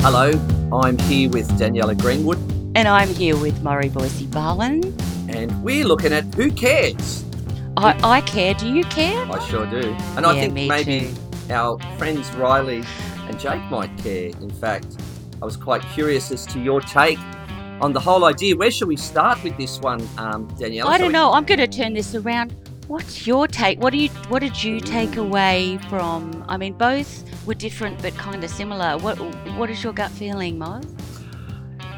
Hello, I'm here with Daniela Greenwood, And I'm here with Murray Boise Barlin. and we're looking at who cares. I, I care. Do you care? I sure do. And I think maybe too. our friends Riley and Jake might care. In fact, I was quite curious as to your take on the whole idea. Where should we start with this one, um, Daniela? I don't know. I'm going to turn this around. What's your take? What do you What did you take away from? I mean, both were different but kind of similar. What What is your gut feeling, Mo?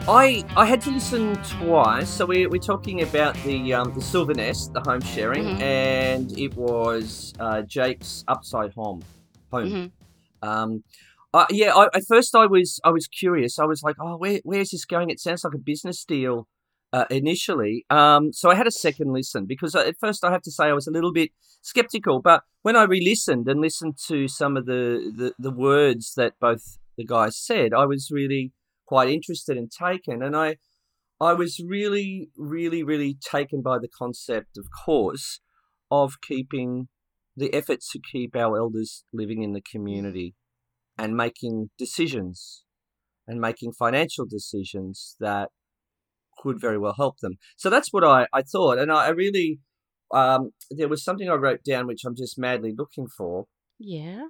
I I had to listen twice. So we, we're talking about the um, the Silver Nest, the home sharing, Mhm. and it was uh, Jake's upside home. Home. hmm Um, uh, yeah, I, at first I was I was curious. I was like, oh, where where's this going? It sounds like a business deal uh, initially. Um, so I had a second listen because uh, at first I have to say I was a little bit skeptical. But when I re-listened and listened to some of the, the, the words that both the guys said, I was really quite interested and taken. And I I was really, really, really taken by the concept, of course, of keeping the efforts to keep our elders living in the community and making decisions and making financial decisions that could very well help them. So that's what I, I thought. And I, I really, um, there was something I wrote down which I'm just madly looking for. Yeah.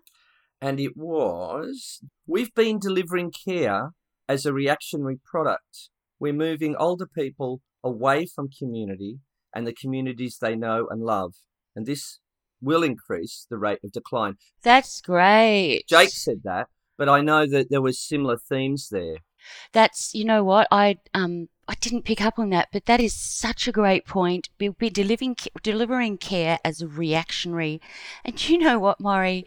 And it was we've been delivering care as a reactionary product. We're moving older people away from community and the communities they know and love. And this will increase the rate of decline. That's great. Jake said that, but I know that there were similar themes there. That's you know what I um I didn't pick up on that, but that is such a great point. We'll be delivering delivering care as a reactionary, and you know what, Maury,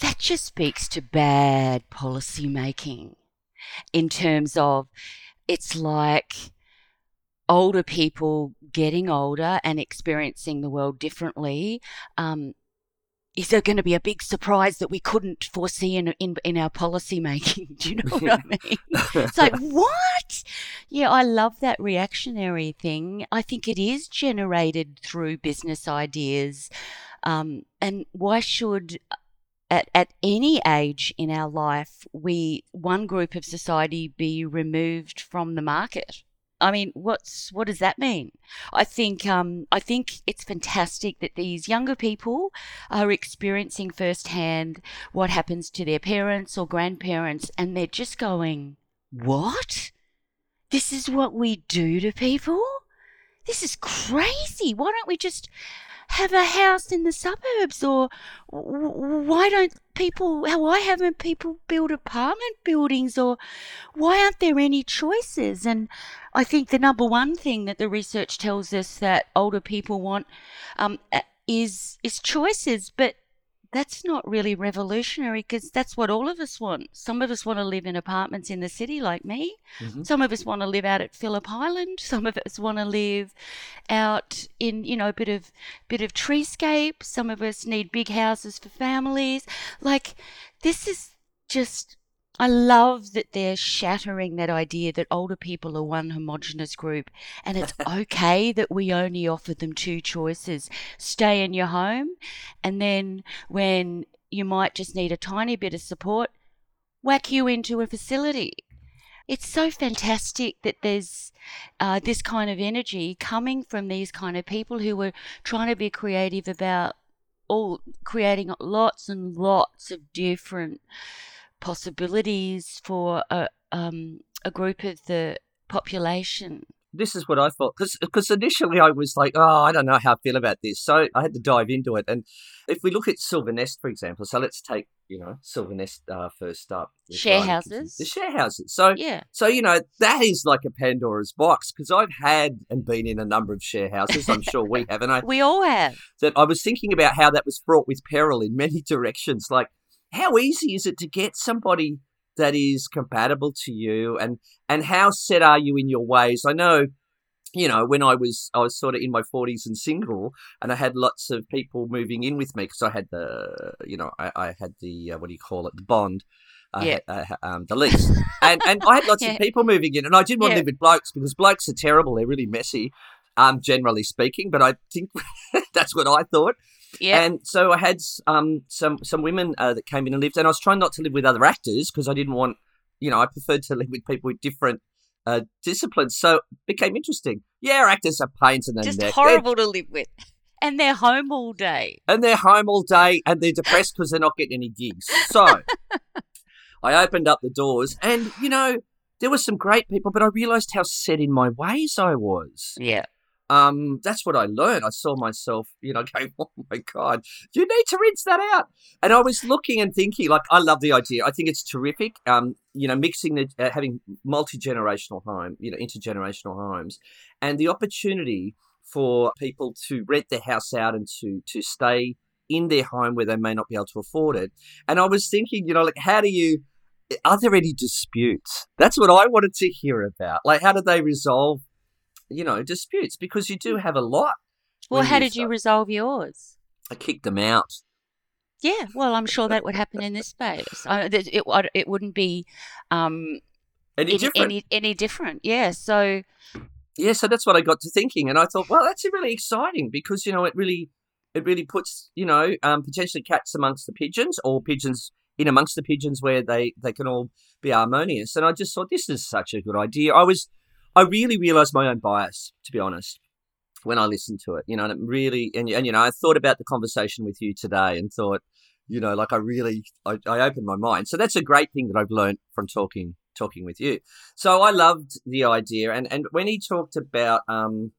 that just speaks to bad policy making, in terms of it's like older people getting older and experiencing the world differently. Um, is there going to be a big surprise that we couldn't foresee in in, in our policy making? Do you know what I mean? It's like, what? Yeah, I love that reactionary thing. I think it is generated through business ideas. Um, and why should, at, at any age in our life, we one group of society be removed from the market? I mean, what's what does that mean? I think um, I think it's fantastic that these younger people are experiencing firsthand what happens to their parents or grandparents, and they're just going, "What? This is what we do to people? This is crazy! Why don't we just have a house in the suburbs, or why don't people? Why haven't people built apartment buildings, or why aren't there any choices?" And I think the number one thing that the research tells us that older people want um, is is choices, but that's not really revolutionary because that's what all of us want. Some of us want to live in apartments in the city, like me. Mhm. Some of us want to live out at Phillip Island. Some of us want to live out in you know a bit of bit of treescape. Some of us need big houses for families. Like this is just I love that they're shattering that idea that older people are one homogenous group and it's okay that we only offer them two choices stay in your home and then when you might just need a tiny bit of support, whack you into a facility. It's so fantastic that there's uh, this kind of energy coming from these kind of people who are trying to be creative about all creating lots and lots of different possibilities for a um, a group of the population. This is what I thought because initially I was like, oh, I don't know how I feel about this. So I had to dive into it. And if we look at Silver Nest, for example, so let's take, you know, Silver Nest uh, first up. Share Ryan houses. The share houses. So Yeah. So, you know, that is like a Pandora's box because I've had and been in a number of share houses. I'm sure we have. And I, We all have. that I was thinking about how that was fraught with peril in many directions. Like, how easy is it to get somebody that is compatible to you and, and how set are you in your ways? I know, you know, when I was, I was sort of in my forties and single and I had lots of people moving in with me because I had the, you know, I, I had the, uh, what do you call it? The bond. I Yeah. uh, um, the lease, and and I had lots Yeah. of people moving in, and I didn't want to live with blokes because blokes are terrible. They're really messy, um, generally speaking. But I think that's what I thought. Yeah. And so I had um, some some women uh, that came in and lived, and I was trying not to live with other actors because I didn't want, you know, I preferred to live with people with different uh, disciplines. So it became interesting. Yeah, actors are pains in the Just neck. horrible to live with. And they're home all day. and they're home all day and they're depressed because they're not getting any gigs. So I opened up the doors and, you know, there were some great people, but I realized how set in my ways I was. Yeah. Um, that's what I learned. I saw myself, you know, going, "Oh my god, you need to rinse that out." And I was looking and thinking, like, I love the idea. I think it's terrific. Um, you know, mixing the uh, having multi generational home, you know, intergenerational homes, and the opportunity for people to rent their house out and to to stay in their home where they may not be able to afford it. And I was thinking, you know, like, how do you? Are there any disputes? That's what I wanted to hear about. Like, how do they resolve? You know, disputes because you do have a lot. Well, how did you resolve yours? I kicked them out. Yeah, well, I'm sure that would happen in this space. I, it, it it wouldn't be um, Any any, different? any any different. Yeah. So yeah, so that's what I got to thinking, and I thought, well, that's really exciting because you know it really, it really puts you know um, potentially cats amongst the pigeons or pigeons in amongst the pigeons where they they can all be harmonious. And I just thought this is such a good idea. I was, I really realised my own bias, to be honest, when I listened to it. You know, and it really, and and you know, I thought about the conversation with you today and thought, you know, like I really, I, I opened my mind. So that's a great thing that I've learned from talking talking with you. So I loved the idea, and and when he talked about, um,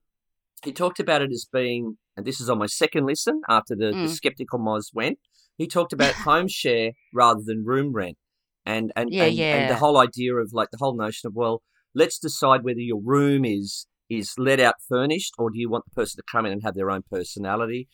he talked about it as being, and this is on my second listen after the, the Mm. skeptical Moz went. He talked about home share rather than room rent, and and Yeah, and, and the whole idea of like the whole notion of well, let's decide whether your room is is let out furnished or do you want the person to come in and have their own personality.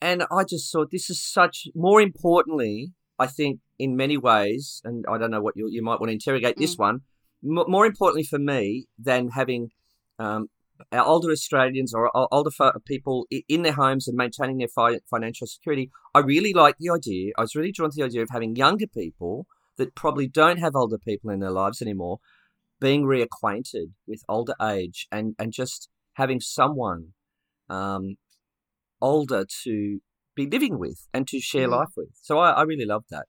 And I just thought this is such. More importantly, I think in many ways, and I don't know what you you might want to interrogate this one. M- more importantly for me than having um, our older Australians or older people in their homes and maintaining their fi- financial security, I really like the idea. I was really drawn to the idea of having younger people that probably don't have older people in their lives anymore being reacquainted with older age and, and just having someone um, older to be living with and to share Mm. life with. So I, I really love that.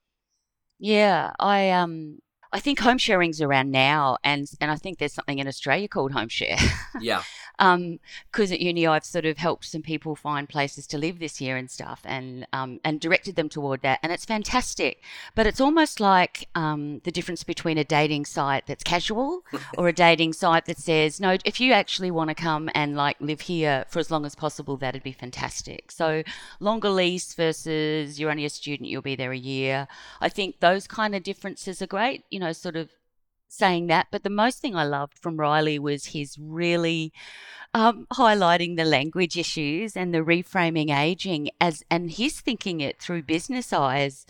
yeah, I um I think home sharing's around now, and and I think there's something in Australia called home share. Yeah. um because at uni I've sort of helped some people find places to live this year and stuff and um and directed them toward that and it's fantastic. But it's almost like um the difference between a dating site that's casual or a dating site that says no if you actually want to come and like live here for as long as possible that'd be fantastic. So longer lease versus you're only a student you'll be there a year. I think those kind of differences are great you know sort of saying that but the most thing I loved from Riley was his really um, highlighting the language issues and the reframing aging as and he's thinking it through business eyes.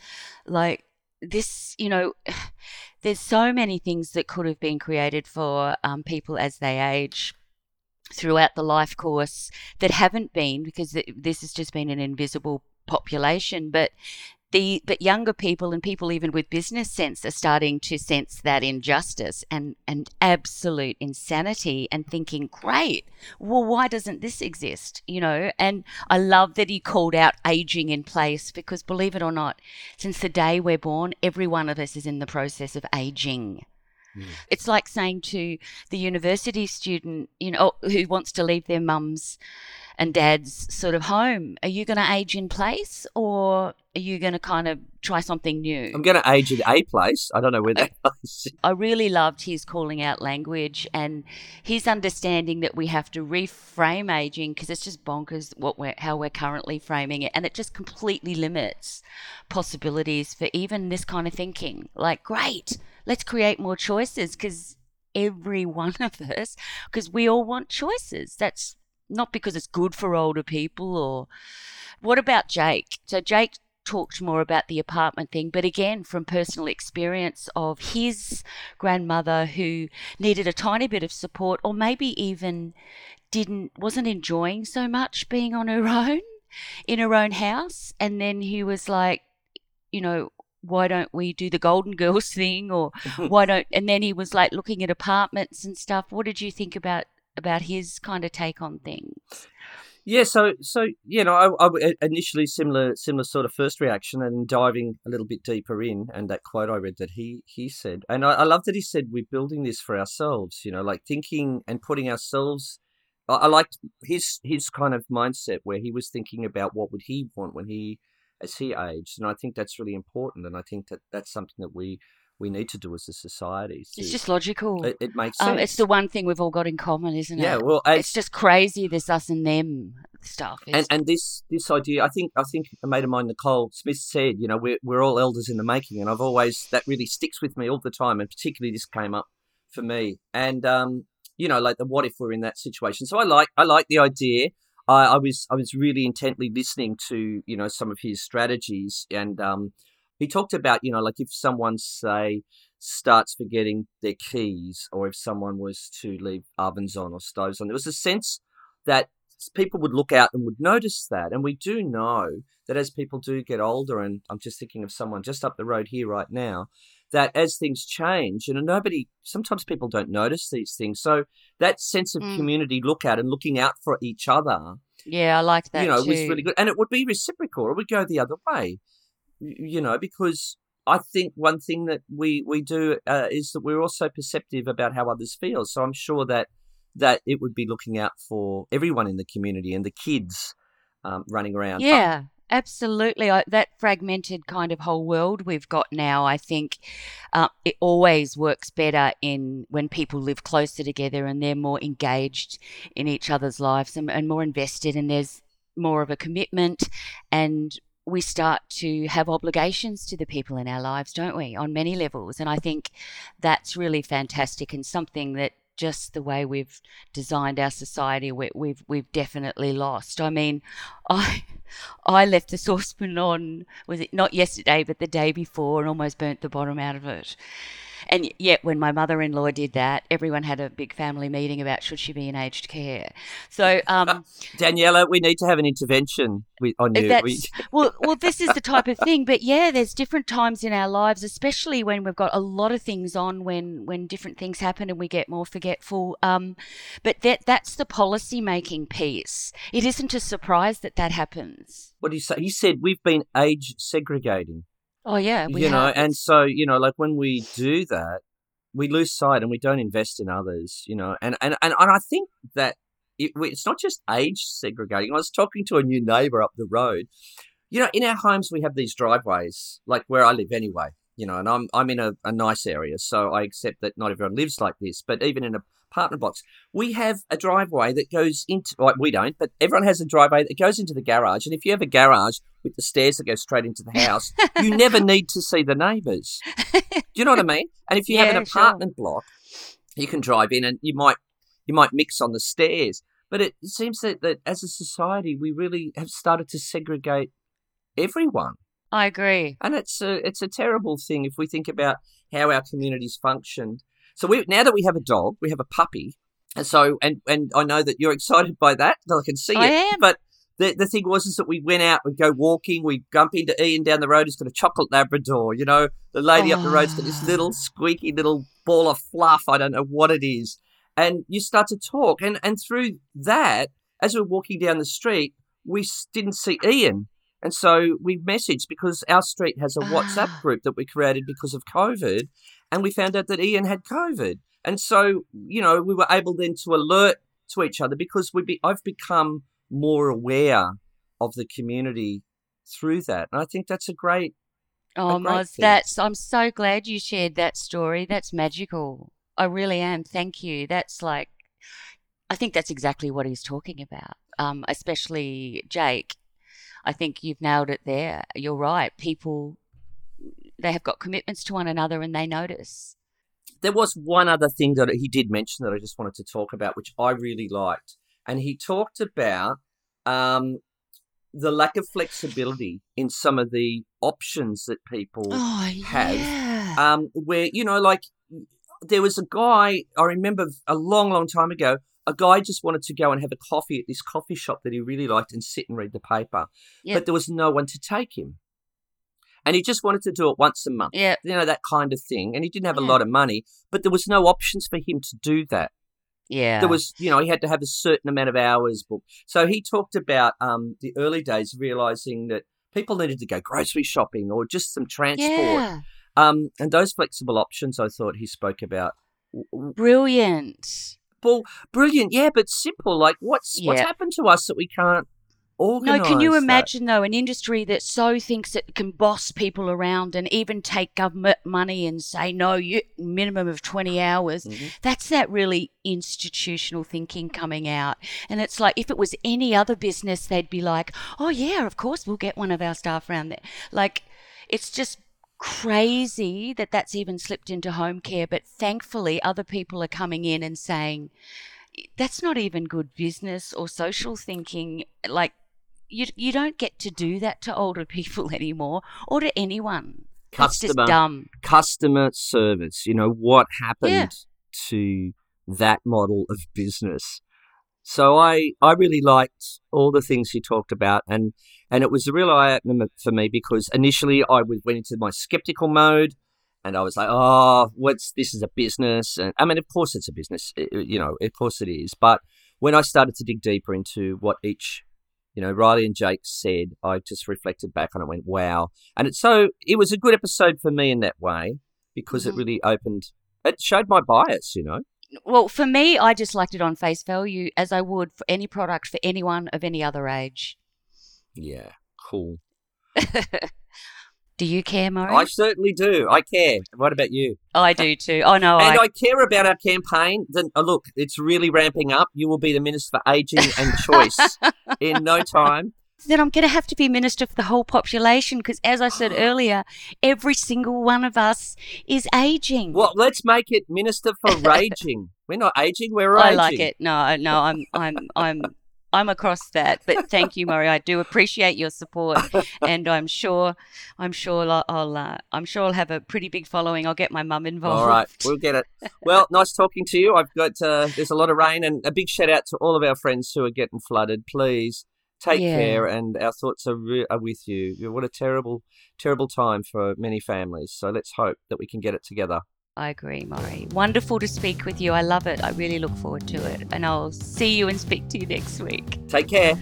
Like this you know there's so many things that could have been created for um, people as they age throughout the life course that haven't been because th- this has just been an invisible population but the but younger people and people even with business sense are starting to sense that injustice and and absolute insanity and thinking great. Well why doesn't this exist? You know and i love that he called out aging in place because believe it or not since the day we're born every one of us is in the process of aging Mm. it's like saying to the university student, you know, who wants to leave their mums and dads sort of home, are you going to age in place or are you going to kind of try something new? I'm going to age in a place. I don't know where that is. I really loved his calling out language and his understanding that we have to reframe aging because it's just bonkers what we're how we're currently framing it, and it just completely limits possibilities for even this kind of thinking. Like, great, let's create more choices because every one of us, because we all want choices. That's not because it's good for older people or. What about Jake? So Jake talked more about the apartment thing, but again, from personal experience of his grandmother who needed a tiny bit of support, or maybe even didn't wasn't enjoying so much being on her own in her own house, and then he was like, you know. Why don't we do the Golden Girls thing, or why don't? And then he was like looking at apartments and stuff. What did you think about about his kind of take on things? Yeah, so so you know, I, I initially similar similar sort of first reaction, and diving a little bit deeper in, and that quote I read that he he said, and I, I love that he said we're building this for ourselves. You know, like thinking and putting ourselves. I, I liked his his kind of mindset where he was thinking about what would he want when he as he aged, and I think that's really important, and I think that that's something that we we need to do as a society. To, it's just logical. It, it makes sense. Um, it's the one thing we've all got in common, isn't yeah, it? Yeah, well, it's just crazy. This us and them stuff. And and this this idea, I think I think a mate of mine, Nicole Smith, said, you know, we're we're all elders in the making, and I've always that really sticks with me all the time, and particularly this came up for me, and um, you know, like the what if we're in that situation. So I like I like the idea. I, I was I was really intently listening to you know some of his strategies, and um, he talked about you know like if someone say starts forgetting their keys or if someone was to leave ovens on or stoves on there was a sense that people would look out and would notice that. And we do know that as people do get older and i'm just thinking of someone just up the road here right now that as things change and nobody sometimes people don't notice these things so that sense of mm. community look out and looking out for each other yeah i like that you know too. was really good and it would be reciprocal it would go the other way you know, because I think one thing that we we do uh, is that we're also perceptive about how others feel. So I'm sure that that it would be looking out for everyone in the community and the kids um, running around. Yeah. Absolutely. I, that fragmented kind of whole world we've got now, I think uh, it always works better in when people live closer together and they're more engaged in each other's lives and, and more invested, and there's more of a commitment and we start to have obligations to the people in our lives, don't we, on many levels? And I think that's really fantastic and something that just the way we've designed our society, we, we've we've definitely lost. I mean, I I left the saucepan on was it not yesterday, but the day before, and almost burnt the bottom out of it. And yet, when my mother in law did that, everyone had a big family meeting about should she be in aged care. So, um, Daniela, we need to have an intervention on you. That's, well, well, this is the type of thing. But yeah, there's different times in our lives, especially when we've got a lot of things on, when when different things happen and we get more forgetful. Um, but that that's the policy making piece. It isn't a surprise that that happens. What do you say? He said we've been age segregating. Oh yeah, you know, and so you know, like when we do that, we lose sight and we don't invest in others. You know, and and and, and I think that it, it's not just age segregating. I was talking to a new neighbour up the road. You know, in our homes we have these driveways, like where I live anyway. You know, and I'm I'm in a, a nice area, so I accept that not everyone lives like this. But even in a apartment blocks. We have a driveway that goes into, like we don't, but everyone has a driveway that goes into the garage. And if you have a garage with the stairs that go straight into the house, you never need to see the neighbours. Do you know what I mean? And if you yeah, have an apartment sure. block, you can drive in and you might you might mix on the stairs. But it, it seems that, that as a society, we really have started to segregate everyone. I agree, and it's a it's a terrible thing if we think about how our communities functioned so we now that we have a dog, we have a puppy, and so and and I know that you're excited by that. I can see I it. Am. But the the thing was is that we went out, we go walking, we bump into Ian down the road. He's got a chocolate Labrador. You know, the lady oh. up the road's got this little ah. squeaky little ball of fluff. I don't know what it is. And you start to talk, and and through that, as we're walking down the street, we didn't see Ian. And so we messaged because our street has a WhatsApp ah. group that we created because of COVID and we found out that Ian had COVID. And so, you know, we were able then to alert to each other because we be, I've become more aware of the community through that. And I think that's a great Oh, Moz, that's I'm so glad you shared that story. That's magical. I really am. Thank you. That's like I think that's exactly what he's talking about. Um, especially Jake. I think you've nailed it there. You're right. People they have got commitments to one another and they notice. There was one other thing that he did mention that I just wanted to talk about, which I really liked. And he talked about um, the lack of flexibility in some of the options that people oh, have. Yeah. Um, where, you know, like there was a guy, I remember a long, long time ago, a guy just wanted to go and have a coffee at this coffee shop that he really liked and sit and read the paper. Yep. But there was no one to take him and he just wanted to do it once a month. Yeah. You know, that kind of thing. And he didn't have yeah. a lot of money, but there was no options for him to do that. Yeah. There was, you know, he had to have a certain amount of hours booked. So he talked about um, the early days realizing that people needed to go grocery shopping or just some transport. Yeah. Um, and those flexible options, I thought he spoke about. Brilliant. Well, brilliant, yeah, but simple. Like, what's what's happened to us that we can't organize? No, can you that? imagine though an industry that so thinks it can boss people around and even take government money and say no, you minimum of twenty hours. Mhm. That's that really institutional thinking coming out. And it's like if it was any other business, they'd be like, oh yeah, of course we'll get one of our staff around there. Like, it's just crazy that that's even slipped into home care. But thankfully, other people are coming in and saying that's not even good business or social thinking. Like you you don't get to do that to older people anymore or to anyone. Customer dumb. customer service. You know what happened Yeah. to that model of business. So I I really liked all the things he talked about, and and it was a real eye opener for me because initially I was- went into my skeptical mode, and I was like, oh, what's this is a business, and I mean, of course it's a business, i- i- you know, of course it is. But when I started to dig deeper into what each you know, Riley and Jake said, I just reflected back on it and went, wow. And it's so, it was a good episode for me in that way because Mhm. it really opened, it showed my bias, you know. Well, for me, I just liked it on face value, as I would for any product for anyone of any other age. Yeah, cool. do you care, Murray? I certainly do. I care. What about you? I do too. Oh no, and I, I, care about our campaign. Then, oh, uh, look, it's really ramping up. You will be the Minister for Aging and Choice in no time. Then I'm going to have to be minister for the whole population because, as I said earlier, every single one of us is aging. Well, let's make it Minister for Raging. We're not aging, we're raging. I like it. No, no, I'm, I'm, I'm, I'm across that. But thank you, Murray. I do appreciate your support, and I'm sure, I'm sure I'll, I'll uh, I'm sure I'll have a pretty big following. I'll get my mum involved. All right, we'll get it. Well, nice talking to you. I've got uh, there's a lot of rain, and a big shout out to all of our friends who are getting flooded. Please take Yeah. care, and our thoughts are, re- are with you. What a terrible, terrible time for many families. So let's hope that we can get it together. I agree, Murray. Wonderful to speak with you. I love it. I really look forward to it, and I'll see you and speak to you next week. Take care.